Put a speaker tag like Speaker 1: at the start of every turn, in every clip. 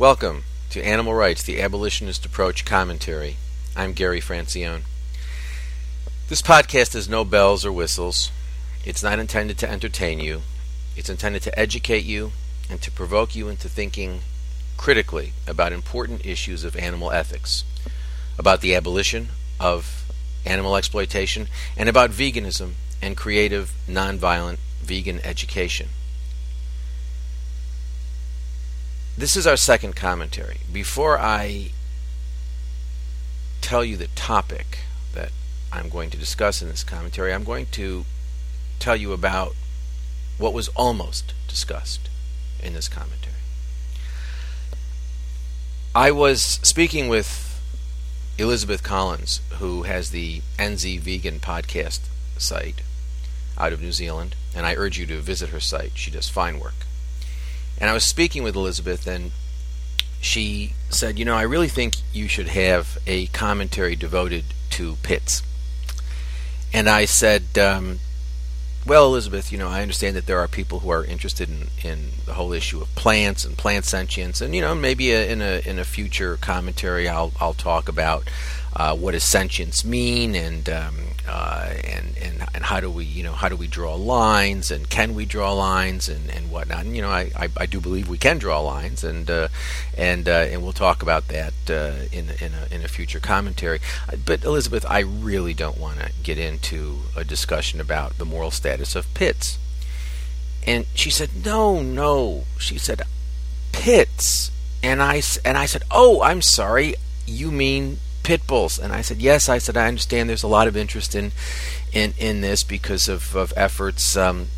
Speaker 1: Welcome to Animal Rights, the Abolitionist Approach Commentary. I'm Gary Francione. This podcast has no bells or whistles. It's not intended to entertain you. It's intended to educate you and to provoke you into thinking critically about important issues of animal ethics, about the abolition of animal exploitation, and about veganism and creative, nonviolent vegan education. This is our second commentary. Before I tell you the topic that I'm going to discuss in this commentary, I'm going to tell you about what was almost discussed in this commentary. I was speaking with Elizabeth Collins, who has the NZ Vegan podcast site out of New Zealand, and I urge you to visit her site. She does fine work. And I was speaking with Elizabeth, and she said, You know, I really think you should have a commentary devoted to pits. And I said, um, Well, Elizabeth, you know, I understand that there are people who are interested in, in the whole issue of plants and plant sentience, and you know, maybe a, in a in a future commentary, I'll I'll talk about uh, what does sentience mean, and um, uh, and and and how do we you know how do we draw lines, and can we draw lines, and, and whatnot. And you know, I, I, I do believe we can draw lines, and uh, and uh, and we'll talk about that uh, in in a, in a future commentary. But Elizabeth, I really don't want to get into a discussion about the moral status of pits. And she said, "No, no." She said, "Pits." And I and I said, "Oh, I'm sorry. You mean pit bulls. And i said yes. I said i understand there's a lot of interest in in in this because of, of efforts um,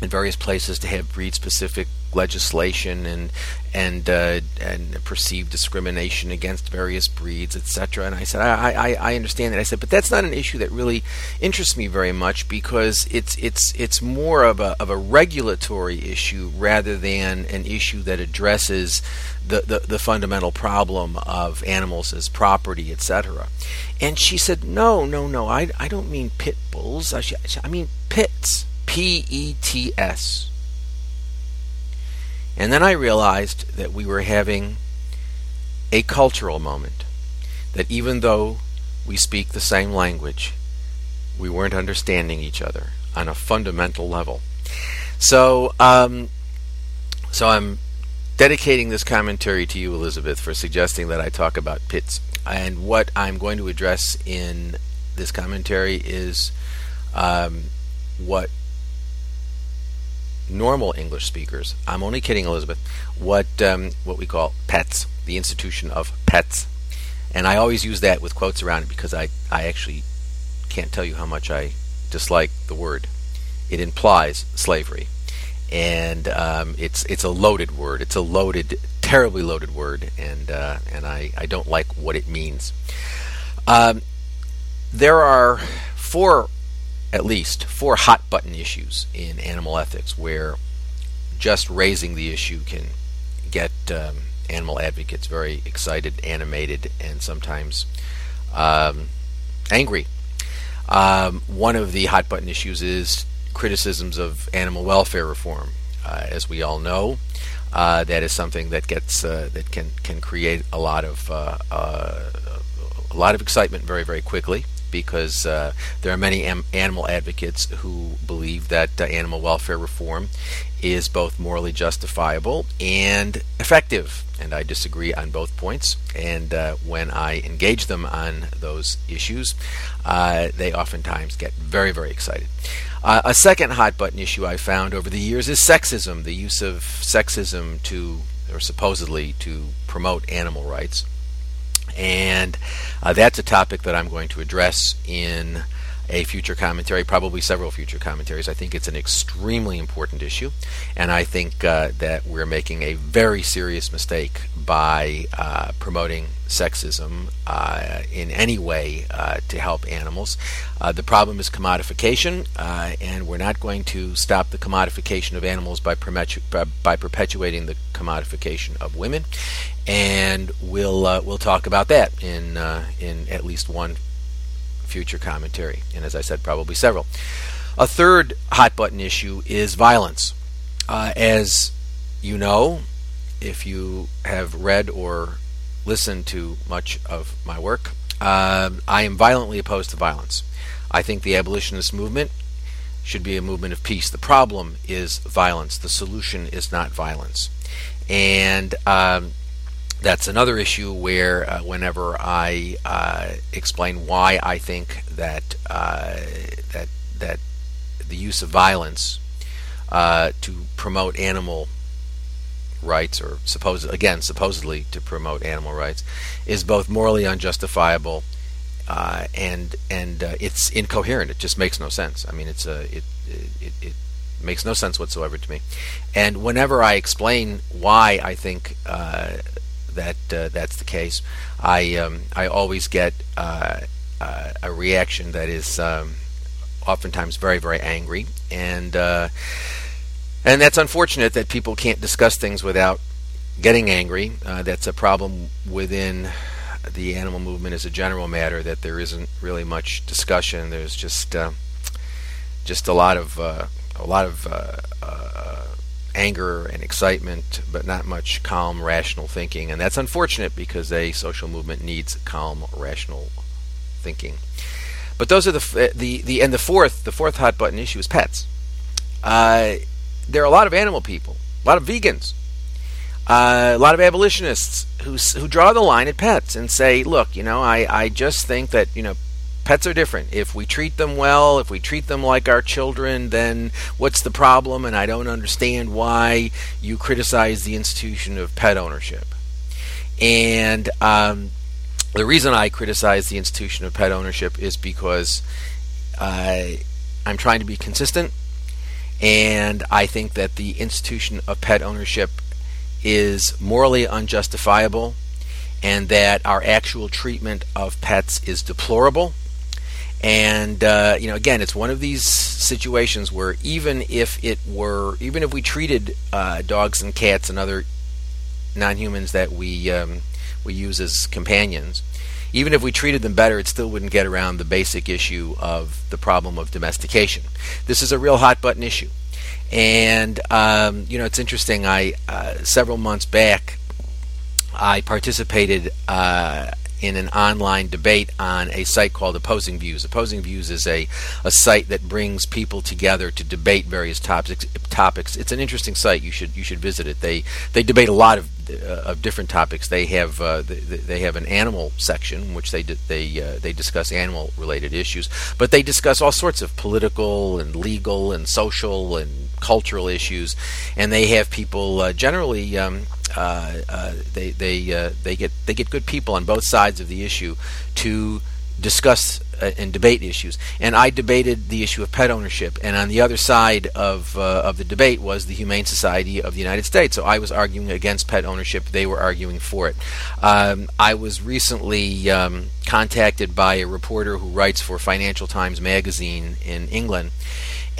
Speaker 1: in various places to have breed specific legislation and and uh, and perceived discrimination against various breeds, etc. And I said, I, I, I understand that. I said, but that's not an issue that really interests me very much because it's it's it's more of a of a regulatory issue rather than an issue that addresses the, the, the fundamental problem of animals as property, etc. And she said, no, no, no, I, I don't mean pit bulls. I, I mean pits. P E T S. And then I realized that we were having a cultural moment. That even though we speak the same language, we weren't understanding each other on a fundamental level. So, um, so I'm dedicating this commentary to you, Elizabeth, for suggesting that I talk about pits. And what I'm going to address in this commentary is um, what normal English speakers, I'm only kidding, Elizabeth, what um, what we call pets, the institution of pets, and I always use that with quotes around it because I I actually can't tell you how much I dislike the word. It implies slavery, and um, it's it's a loaded word. It's a loaded, terribly loaded word, and uh, and I I don't like what it means. Um, there are four at least four hot button issues in animal ethics where just raising the issue can get um, animal advocates very excited, animated, and sometimes um, angry. Um, one of the hot button issues is criticisms of animal welfare reform. Uh, as we all know, uh, that is something that gets uh, that can can create a lot of uh, uh, a lot of excitement very very quickly because uh, there are many am- animal advocates who believe that uh, animal welfare reform is both morally justifiable and effective. And I disagree on both points. And uh, when I engage them on those issues, uh, they oftentimes get very, very excited. Uh, a second hot button issue I found over the years is sexism, the use of sexism to, or supposedly to promote animal rights. And uh, that's a topic that I'm going to address in a future commentary, probably several future commentaries. I think it's an extremely important issue, and I think uh, that we're making a very serious mistake by uh, promoting sexism uh, in any way uh, to help animals. Uh, the problem is commodification, uh, and we're not going to stop the commodification of animals by, by perpetuating the commodification of women. And we'll we'll talk about that in in at least one future commentary, and as I said, probably several. A third hot button issue is violence. Uh, as you know, if you have read or listened to much of my work, uh, I am violently opposed to violence. I think the abolitionist movement should be a movement of peace. The problem is violence. The solution is not violence. And um, that's another issue where, uh, whenever I uh, explain why I think that uh, that that the use of violence uh, to promote animal rights, or suppose again supposedly to promote animal rights, is both morally unjustifiable uh, and and uh, it's incoherent. It just makes no sense. I mean, it's a it, it it makes no sense whatsoever to me. And whenever I explain why I think that uh, that's the case, I um, I always get uh, uh, a reaction that is um, oftentimes very very angry and and that's unfortunate that people can't discuss things without getting angry. that's a problem within the animal movement as a general matter that there isn't really much discussion. There's just uh, just a lot of uh, a lot of uh, uh, anger and excitement, but not much calm, rational thinking, and that's unfortunate because a social movement needs calm, rational thinking. But those are the the the and the fourth the fourth hot button issue is pets. Uh, there are a lot of animal people, a lot of vegans uh, a lot of abolitionists who who draw the line at pets and say, look, you know, I, I just think that you know pets are different. If we treat them well, if we treat them like our children, then what's the problem? And I don't understand why you criticize the institution of pet ownership. And um, the reason I criticize the institution of pet ownership is because uh, I'm trying to be consistent, and I think that the institution of pet ownership is morally unjustifiable and that our actual treatment of pets is deplorable. And uh, you know, again, it's one of these situations where even if it were, even if we treated uh, dogs and cats and other non-humans that we um, we use as companions, even if we treated them better, it still wouldn't get around the basic issue of the problem of domestication. This is a real hot button issue. And um, you know, it's interesting. I uh, several months back, I participated uh, in an online debate on a site called Opposing Views. Opposing Views is a, a site that brings people together to debate various topics. Topics. It's an interesting site. You should you should visit it. They they debate a lot of of different topics. They have uh, they, have an animal section, which they they uh, they discuss animal related issues, but they discuss all sorts of political and legal and social and cultural issues, and they have people uh, generally. Um, uh, uh, they they uh, they get they get good people on both sides of the issue to discuss uh, and debate issues. And I debated the issue of pet ownership, and on the other side of uh, of the debate was the Humane Society of the United States. So I was arguing against pet ownership; they were arguing for it. Um, I was recently um, contacted by a reporter who writes for Financial Times magazine in England.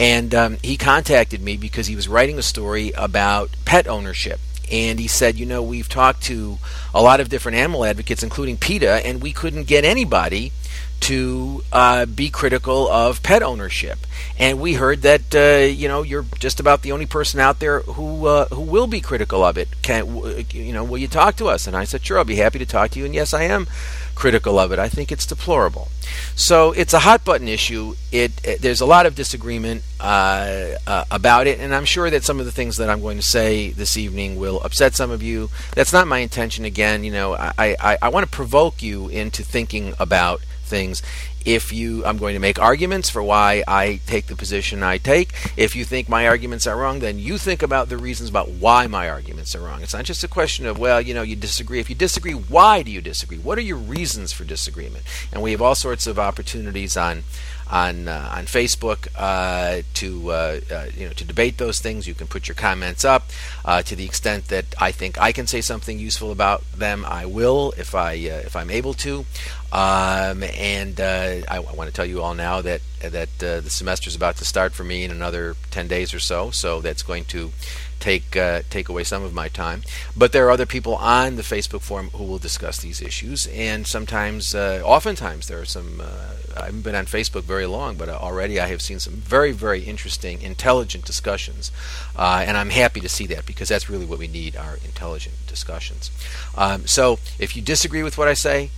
Speaker 1: And um, he contacted me because he was writing a story about pet ownership and he said, you know, we've talked to a lot of different animal advocates, including PETA, and we couldn't get anybody to uh, be critical of pet ownership. And we heard that uh, you know you're just about the only person out there who uh, who will be critical of it. Can you know? Will you talk to us? And I said, sure, I'll be happy to talk to you. And yes, I am critical of it. I think it's deplorable. So it's a hot button issue. It, it there's a lot of disagreement uh, uh, about it, and I'm sure that some of the things that I'm going to say this evening will upset some of you. That's not my intention. Again, you know, I I, I want to provoke you into thinking about things. If you, I'm going to make arguments for why I take the position I take. If you think my arguments are wrong, then you think about the reasons about why my arguments are wrong. It's not just a question of, well, you know, you disagree. If you disagree, why do you disagree? What are your reasons for disagreement? And we have all sorts of opportunities on on uh, on Facebook uh, to uh, uh, you know to debate those things. You can put your comments up. Uh, to the extent that I think I can say something useful about them, I will if I if I'm able to. Um, and I, I want to tell you all now that that the semester is about to start for me in another 10 days or so. So that's going to take uh, take away some of my time. But there are other people on the Facebook forum who will discuss these issues, and sometimes, uh, oftentimes, there are some. Uh, I haven't been on Facebook very long, but already I have seen some very, very interesting, intelligent discussions, uh, and I'm happy to see that because that's really what we need: are intelligent discussions. Um, so, if you disagree with what I say,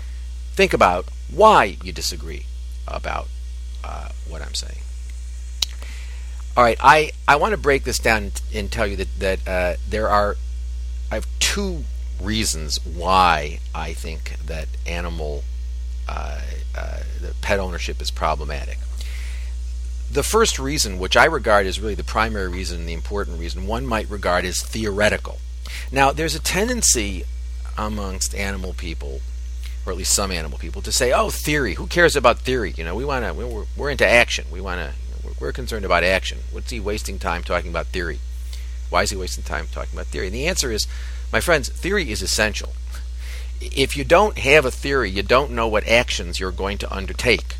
Speaker 1: think about why you disagree about uh, what I'm saying. All right, I, I want to break this down and tell you that that uh, there are I have two reasons why I think that animal uh, uh, pet ownership is problematic. The first reason, which I regard as really the primary reason, the important reason, one might regard as theoretical. Now, there's a tendency amongst animal people, or at least some animal people, to say, "Oh, theory. Who cares about theory? You know, we want to. We're, we're into action. We want to we're concerned about action. What's he wasting time talking about theory? Why is he wasting time talking about theory? And the answer is, my friends, theory is essential. If you don't have a theory, you don't know what actions you're going to undertake.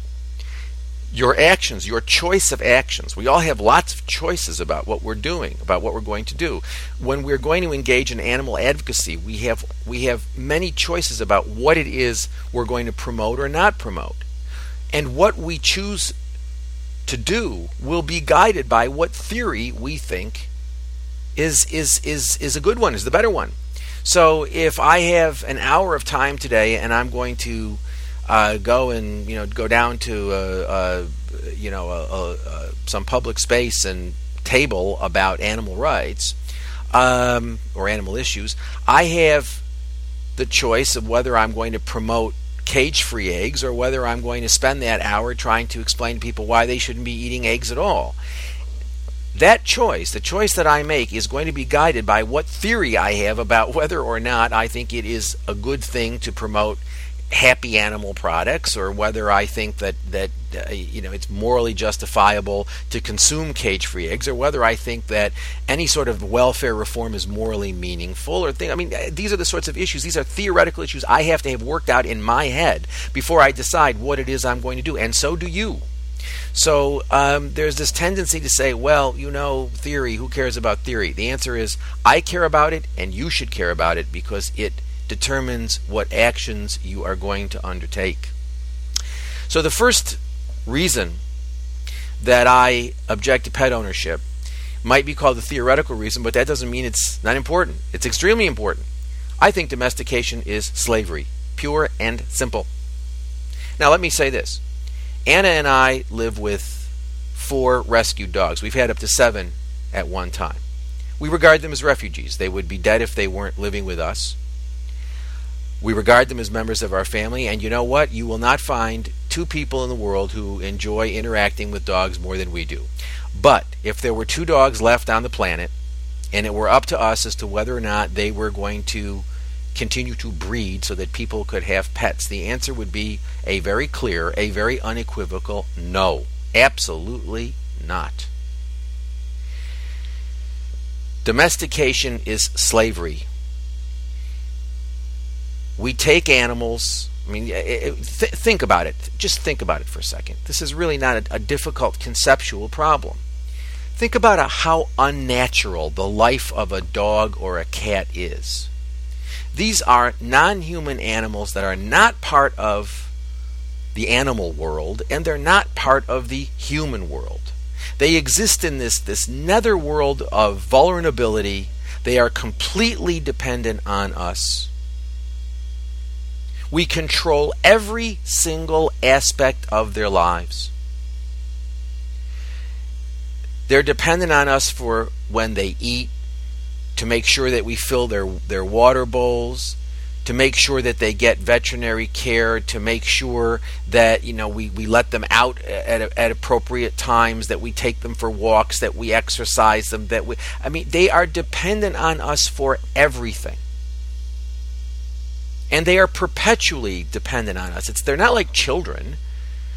Speaker 1: Your actions, your choice of actions, we all have lots of choices about what we're doing, about what we're going to do. When we're going to engage in animal advocacy, we have we have many choices about what it is we're going to promote or not promote. And what we choose to do will be guided by what theory we think is is is is a good one, is the better one. So if I have an hour of time today and I'm going to uh, go and you know go down to uh, uh, you know some public space and table about animal rights um, or animal issues, I have the choice of whether I'm going to promote cage free eggs or whether I'm going to spend that hour trying to explain to people why they shouldn't be eating eggs at all. That choice, the choice that I make, is going to be guided by what theory I have about whether or not I think it is a good thing to promote happy animal products or whether I think that that uh, you know it's morally justifiable to consume cage-free eggs or whether I think that any sort of welfare reform is morally meaningful or thing I mean uh, these are the sorts of issues these are theoretical issues I have to have worked out in my head before I decide what it is I'm going to do and so do you so um, there's this tendency to say, well, you know, theory, who cares about theory? The answer is, I care about it, and you should care about it because it determines what actions you are going to undertake. So, the first reason that I object to pet ownership might be called the theoretical reason, but that doesn't mean it's not important. It's extremely important. I think domestication is slavery, pure and simple. Now, let me say this Anna and I live with four rescued dogs. We've had up to seven at one time. We regard them as refugees. They would be dead if they weren't living with us. We regard them as members of our family, and you know what? You will not find two people in the world who enjoy interacting with dogs more than we do. But if there were two dogs left on the planet, and it were up to us as to whether or not they were going to continue to breed so that people could have pets, the answer would be a very clear, a very unequivocal no. Absolutely not. Domestication is slavery we take animals. I mean, th- think about it. Just think about it for a second. This is really not a, a difficult conceptual problem. Think about a, how unnatural the life of a dog or a cat is. These are non human animals that are not part of the animal world and they're not part of the human world. They exist in this, this nether world of vulnerability. They are completely dependent on us. We control every single aspect of their lives. They're dependent on us for when they eat, to make sure that we fill their, their water bowls, to make sure that they get veterinary care, to make sure that you know we, we let them out at, at appropriate times, that we take them for walks, that we exercise them, that we I mean they are dependent on us for everything and they are perpetually dependent on us. It's they're not like children,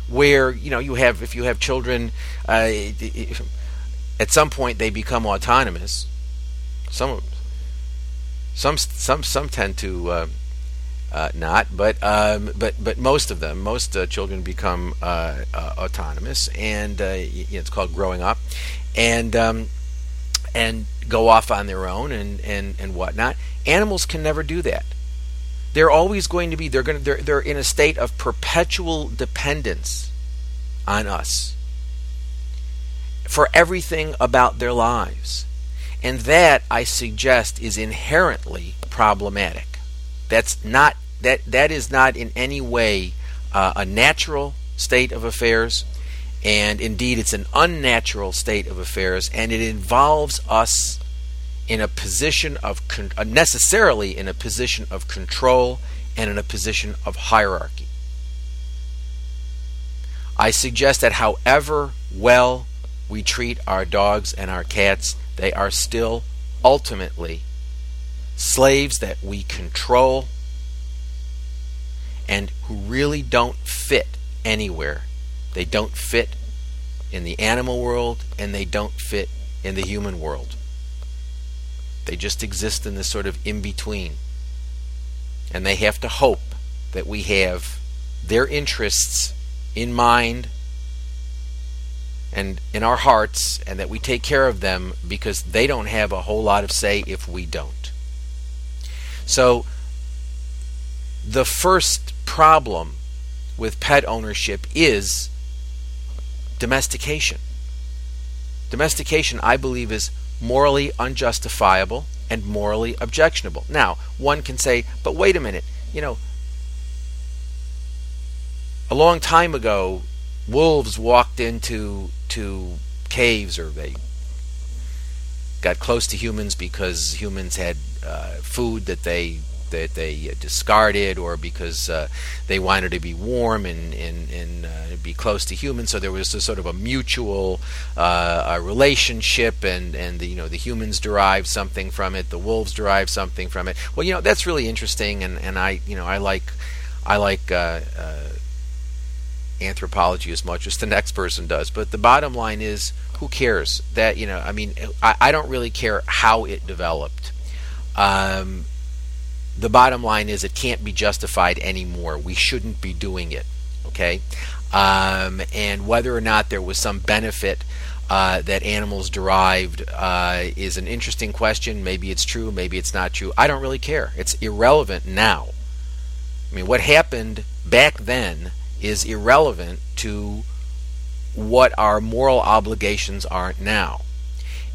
Speaker 1: where you know you have if you have children, uh, at some point they become autonomous. Some some some some tend to. Uh, uh, not, but um, but but most of them, most uh, children become uh, uh, autonomous, and uh, it's called growing up, and um, and go off on their own and, and, and whatnot. Animals can never do that. They're always going to be they're going to they're, they're in a state of perpetual dependence on us for everything about their lives. And that I suggest is inherently problematic. That's not that that is not in any way uh, a natural state of affairs, and indeed it's an unnatural state of affairs, and it involves us in a position of con- uh, necessarily in a position of control and in a position of hierarchy. I suggest that however well we treat our dogs and our cats, they are still ultimately slaves that we control and who really don't fit anywhere. They don't fit in the animal world and they don't fit in the human world. They just exist in this sort of in between. And they have to hope that we have their interests in mind and in our hearts and that we take care of them because they don't have a whole lot of say if we don't. So, the first problem with pet ownership is domestication. Domestication, I believe, is morally unjustifiable and morally objectionable. Now, one can say, but wait a minute, you know, a long time ago, wolves walked into to caves or they got close to humans because humans had uh, food that they that they discarded or because uh, they wanted to be warm and, and, and uh, be close to humans. So there was a sort of a mutual uh, a relationship, and, and the, you know the humans derived something from it, the wolves derived something from it. Well, you know that's really interesting, and, and I you know I like I like uh, uh, anthropology as much as the next person does. But the bottom line is, who cares? That you know, I mean, I, I don't really care how it developed. Um, the bottom line is it can't be justified anymore. We shouldn't be doing it. Okay? Um, and whether or not there was some benefit uh, that animals derived uh, is an interesting question. Maybe it's true, maybe it's not true. I don't really care. It's irrelevant now. I mean, what happened back then is irrelevant to what our moral obligations are now.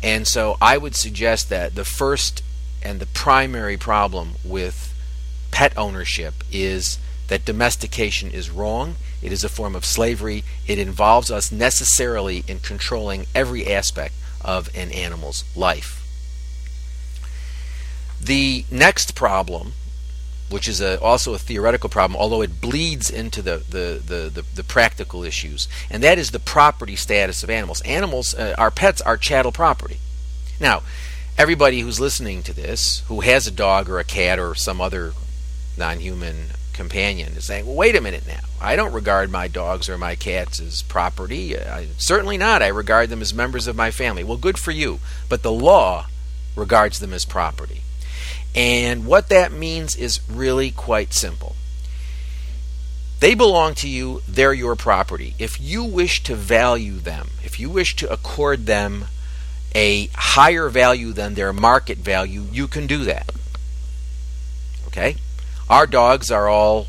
Speaker 1: And so I would suggest that the first and the primary problem with pet ownership is that domestication is wrong. It is a form of slavery. It involves us necessarily in controlling every aspect of an animal's life. The next problem, which is a, also a theoretical problem, although it bleeds into the, the, the, the, the practical issues, and that is the property status of animals. Animals, uh, our pets, are chattel property. Now, everybody who's listening to this, who has a dog or a cat or some other non human companion, is saying, well, wait a minute now. I don't regard my dogs or my cats as property. I, certainly not. I regard them as members of my family. Well, good for you. But the law regards them as property. And what that means is really quite simple. They belong to you, they're your property. If you wish to value them, if you wish to accord them a higher value than their market value, you can do that. Okay? Our dogs are all,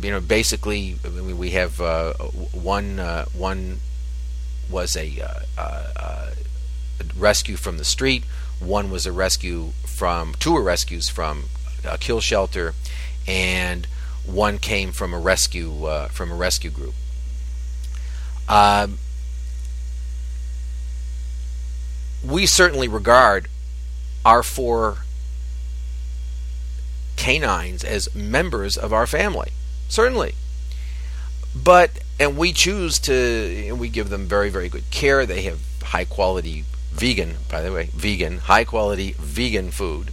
Speaker 1: you know, basically, we have uh, one, uh, one was a uh, uh, uh, rescue from the street, one was a rescue from, two were rescues from a kill shelter, and one came from a rescue, uh, from a rescue group. Um, we certainly regard our four canines as members of our family. Certainly. But, and we choose to, and we give them very, very good care. They have high quality vegan, by the way, vegan, high quality vegan food.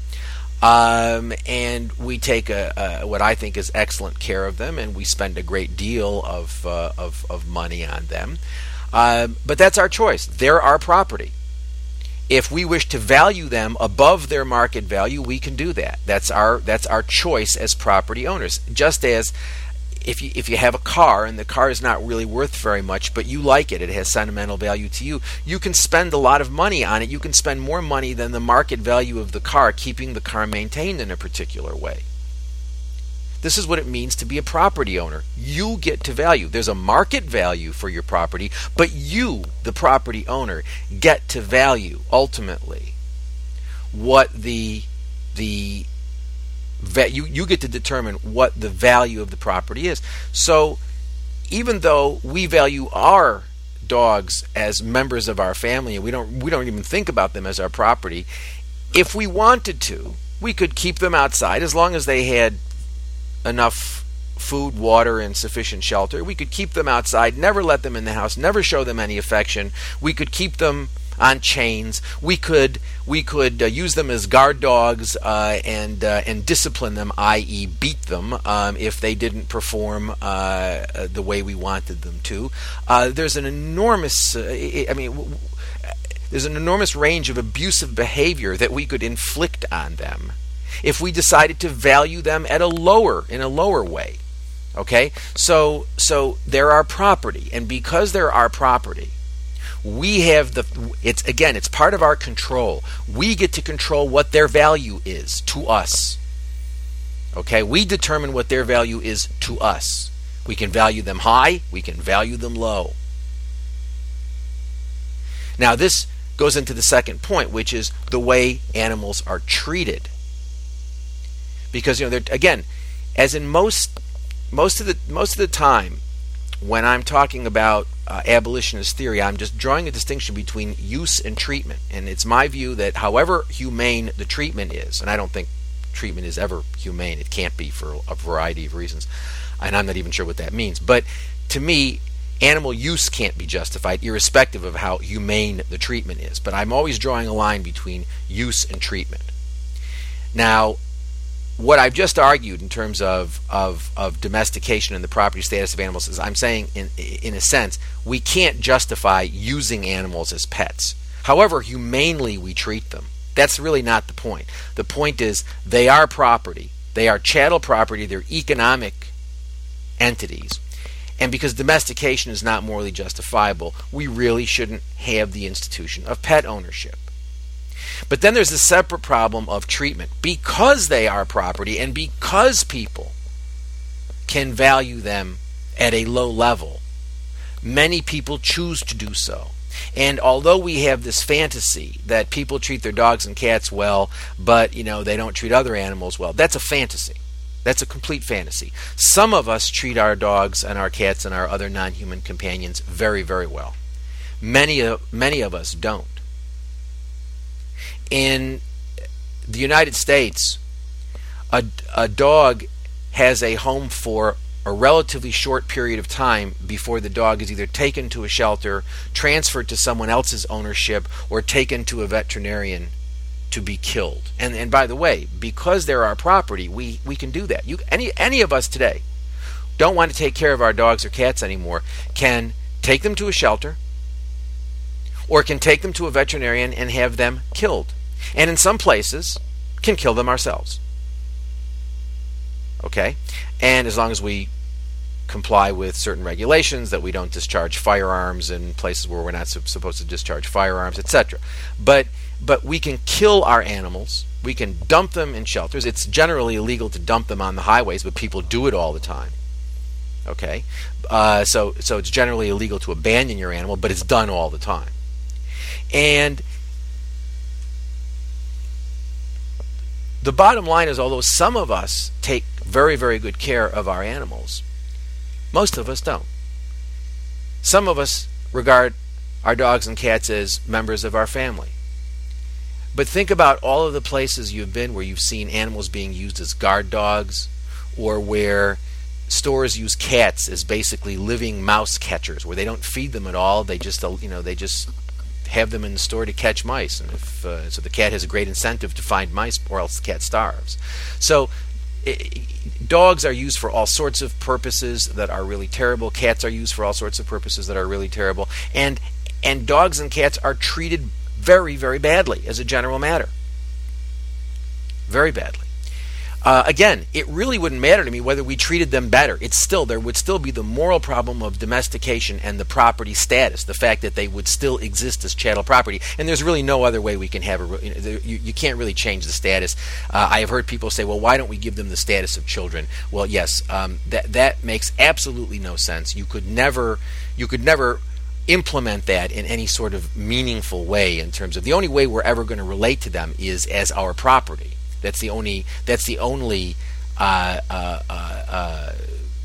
Speaker 1: Um, and we take a, a, what I think is excellent care of them, and we spend a great deal of, uh, of, of money on them. Um, but that's our choice. They're our property. If we wish to value them above their market value, we can do that. That's our that's our choice as property owners. Just as if you if you have a car and the car is not really worth very much, but you like it, it has sentimental value to you. You can spend a lot of money on it. You can spend more money than the market value of the car, keeping the car maintained in a particular way. This is what it means to be a property owner. You get to value. There's a market value for your property, but you, the property owner, get to value ultimately what the the you you get to determine what the value of the property is. So even though we value our dogs as members of our family and we don't we don't even think about them as our property, if we wanted to, we could keep them outside as long as they had enough food, water, and sufficient shelter. We could keep them outside, never let them in the house, never show them any affection. We could keep them on chains. We could we could uh, use them as guard dogs uh, and uh, and discipline them, i.e., beat them um, if they didn't perform uh, uh, the way we wanted them to. Uh, there's an enormous, I mean. W- there's an enormous range of abusive behavior that we could inflict on them if we decided to value them at a lower in a lower way. Okay? So so they're our property and because they're our property, we have the it's again it's part of our control we get to control what their value is to us okay we determine what their value is to us we can value them high we can value them low now this goes into the second point which is the way animals are treated because you know again as in most most of the most of the time when I'm talking about uh, abolitionist theory, I'm just drawing a distinction between use and treatment. And it's my view that however humane the treatment is, and I don't think treatment is ever humane, it can't be for a variety of reasons, and I'm not even sure what that means. But to me, animal use can't be justified, irrespective of how humane the treatment is. But I'm always drawing a line between use and treatment. Now, what I've just argued in terms of, of, of domestication and the property status of animals is I'm saying, in, in a sense, we can't justify using animals as pets. However humanely we treat them, that's really not the point. The point is they are property. They are chattel property. They're economic entities. And because domestication is not morally justifiable, we really shouldn't have the institution of pet ownership. But then there's a separate problem of treatment. Because they are property and because people can value them at a low level, many people choose to do so. And although we have this fantasy that people treat their dogs and cats well, but you know they don't treat other animals well, that's a fantasy. That's a complete fantasy. Some of us treat our dogs and our cats and our other non-human companions very, very well. Many of many of us don't in the United States, a, a dog has a home for a relatively short period of time before the dog is either taken to a shelter, transferred to someone else's ownership, or taken to a veterinarian to be killed. And and by the way, because they're our property, we, we can do that. You any any of us today don't want to take care of our dogs or cats anymore can take them to a shelter, or can take them to a veterinarian and have them killed. And in some places, can kill them ourselves. Okay? And as long as we comply with certain regulations that we don't discharge firearms in places where we're not supposed to discharge firearms, etc. But but we can kill our animals. We can dump them in shelters. It's generally illegal to dump them on the highways, but people do it all the time. Okay, uh, so so it's generally illegal to abandon your animal, but it's done all the time. And the bottom line is although some of us take very, very good care of our animals, most of us don't. Some of us regard our dogs and cats as members of our family. But think about all of the places you've been where you've seen animals being used as guard dogs or where stores use cats as basically living mouse catchers where they don't feed them at all they just you know they just have them in the store to catch mice, and if uh, so, the cat has a great incentive to find mice, or else the cat starves. So. It, dogs are used for all sorts of purposes that are really terrible. Cats are used for all sorts of purposes that are really terrible. And and dogs and cats are treated very, very badly as a general matter. Very badly. Uh, again, it really wouldn't matter to me whether we treated them better. It's still there would still be the moral problem of domestication and the property status, the fact that they would still exist as chattel property. And there's really no other way we can have a. You, you can't really change the status. Uh, I have heard people say, "Well, why don't we give them the status of children?" Well, yes, um, that that makes absolutely no sense. You could never, you could never implement that in any sort of meaningful way in terms of the only way we're ever going to relate to them is as our property. That's the only that's the only uh, uh, uh, uh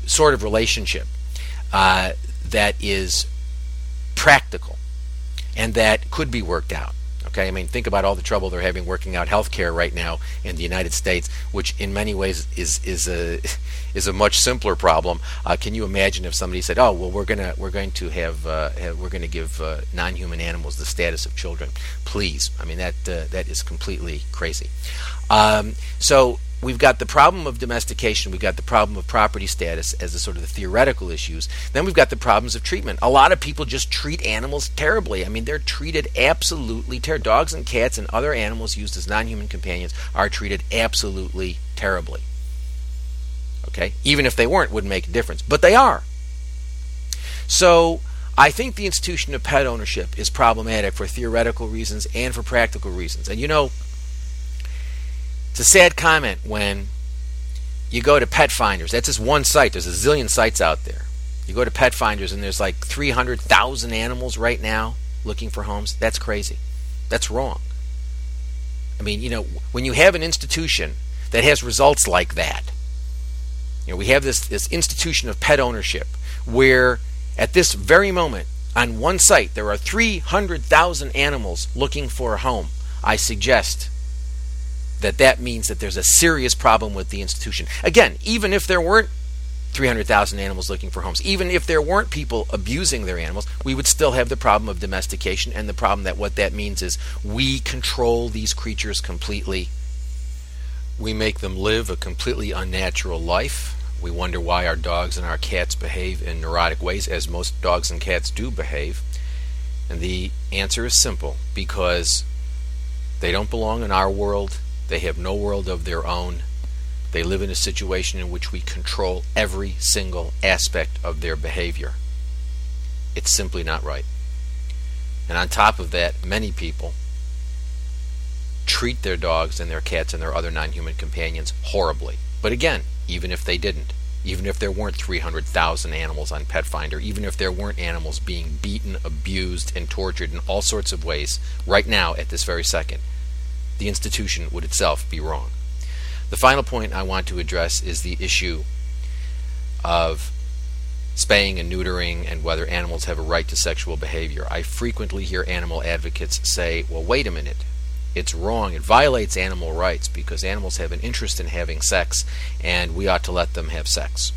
Speaker 1: sort of relationship uh, that is practical and that could be worked out. Okay, I mean, think about all the trouble they're having working out healthcare right now in the United States, which in many ways is is a is a much simpler problem. Uh, can you imagine if somebody said, "Oh, well, we're gonna we're going to have, uh, have we're going to give uh, non-human animals the status of children"? Please, I mean that uh, that is completely crazy. Um, so we've got the problem of domestication, we've got the problem of property status as the sort of the theoretical issues. Then we've got the problems of treatment. A lot of people just treat animals terribly. I mean, they're treated absolutely terribly. Dogs and cats and other animals used as non-human companions are treated absolutely terribly. Okay, even if they weren't, wouldn't make a difference, but they are. So. I think the institution of pet ownership is problematic for theoretical reasons and for practical reasons. And you know, it's a sad comment when you go to Pet Finders. That's just one site. There's a zillion sites out there. You go to Pet Finders and there's like 300,000 animals right now looking for homes. That's crazy. That's wrong. I mean, you know, when you have an institution that has results like that, you know, we have this, this institution of pet ownership where at this very moment on one site there are 300,000 animals looking for a home. I suggest that that means that there's a serious problem with the institution. Again, even if there weren't 300,000 animals looking for homes, even if there weren't people abusing their animals, we would still have the problem of domestication and the problem that what that means is we control these creatures completely. We make them live a completely unnatural life. We wonder why our dogs and our cats behave in neurotic ways, as most dogs and cats do behave. And the answer is simple because they don't belong in our world they have no world of their own. They live in a situation in which we control every single aspect of their behavior. It's simply not right. And on top of that, many people treat their dogs and their cats and their other non human companions horribly. But again, even if they didn't, even if there weren't 300,000 animals on Petfinder, even if there weren't animals being beaten, abused, and tortured in all sorts of ways right now at this very second, the institution would itself be wrong. The final point I want to address is the issue of spaying and neutering and whether animals have a right to sexual behavior. I frequently hear animal advocates say, well, wait a minute. It's wrong. It violates animal rights because animals have an interest in having sex and we ought to let them have sex.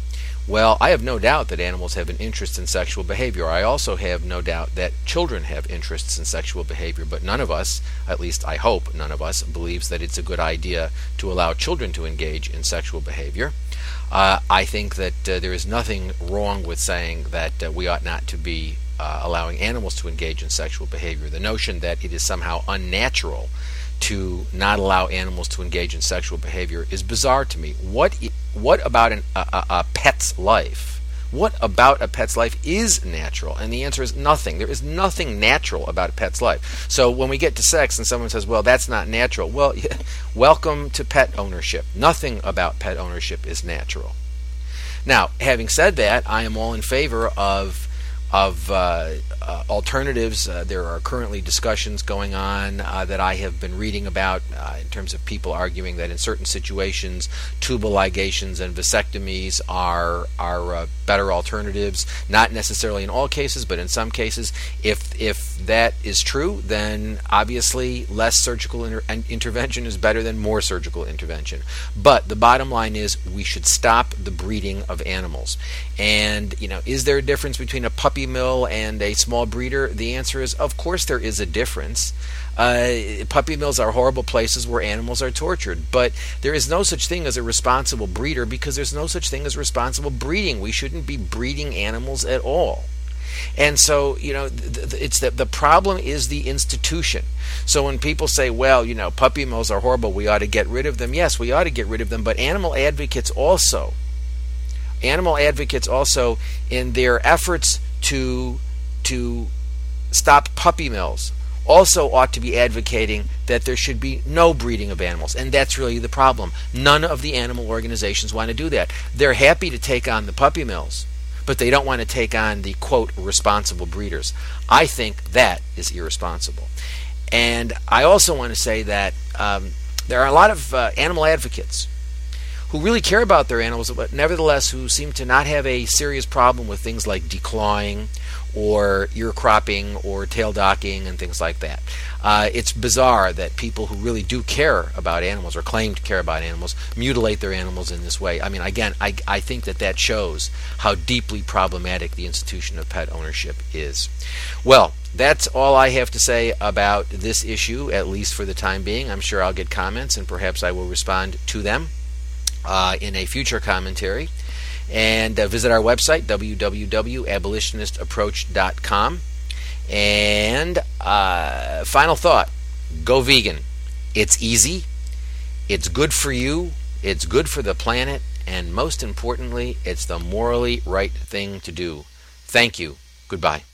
Speaker 1: Well, I have no doubt that animals have an interest in sexual behavior. I also have no doubt that children have interests in sexual behavior, but none of us, at least I hope none of us, believes that it's a good idea to allow children to engage in sexual behavior. Uh, I think that uh, there is nothing wrong with saying that uh, we ought not to be uh, allowing animals to engage in sexual behavior. The notion that it is somehow unnatural to not allow animals to engage in sexual behavior is bizarre to me. What what about an, a, a pet's life? What about a pet's life is natural? And the answer is nothing. There is nothing natural about a pet's life. So when we get to sex and someone says, "Well, that's not natural," well, welcome to pet ownership. Nothing about pet ownership is natural. Now, having said that, I am all in favor of of uh, uh, alternatives. Uh, there are currently discussions going on uh, that I have been reading about uh, in terms of people arguing that in certain situations, tubal ligations and vasectomies are are uh, better alternatives. Not necessarily in all cases, but in some cases. If if that is true, then obviously less surgical inter- intervention is better than more surgical intervention. But the bottom line is we should stop the breeding of animals. And you know, is there a difference between a puppy mill and a small breeder? The answer is, of course, there is a difference. Uh, puppy mills are horrible places where animals are tortured, but there is no such thing as a responsible breeder because there's no such thing as responsible breeding. We shouldn't be breeding animals at all. And so, you know, it's that the problem is the institution. So when people say, well, you know, puppy mills are horrible, we ought to get rid of them. Yes, we ought to get rid of them, but animal advocates also animal advocates also in their efforts to to stop puppy mills also ought to be advocating that there should be no breeding of animals. And that's really the problem. None of the animal organizations want to do that. They're happy to take on the puppy mills, but they don't want to take on the quote responsible breeders. I think that is irresponsible. And I also want to say that um, there are a lot of uh, animal advocates who really care about their animals, but nevertheless who seem to not have a serious problem with things like declawing or ear cropping or tail docking and things like that. Uh, it's bizarre that people who really do care about animals or claim to care about animals mutilate their animals in this way. I mean, again, I, I think that that shows how deeply problematic the institution of pet ownership is. Well, that's all I have to say about this issue, at least for the time being. I'm sure I'll get comments and perhaps I will respond to them uh, in a future commentary. And uh, visit our website, www.abolitionistapproach.com. And uh, final thought go vegan. It's easy, it's good for you, it's good for the planet, and most importantly, it's the morally right thing to do. Thank you. Goodbye.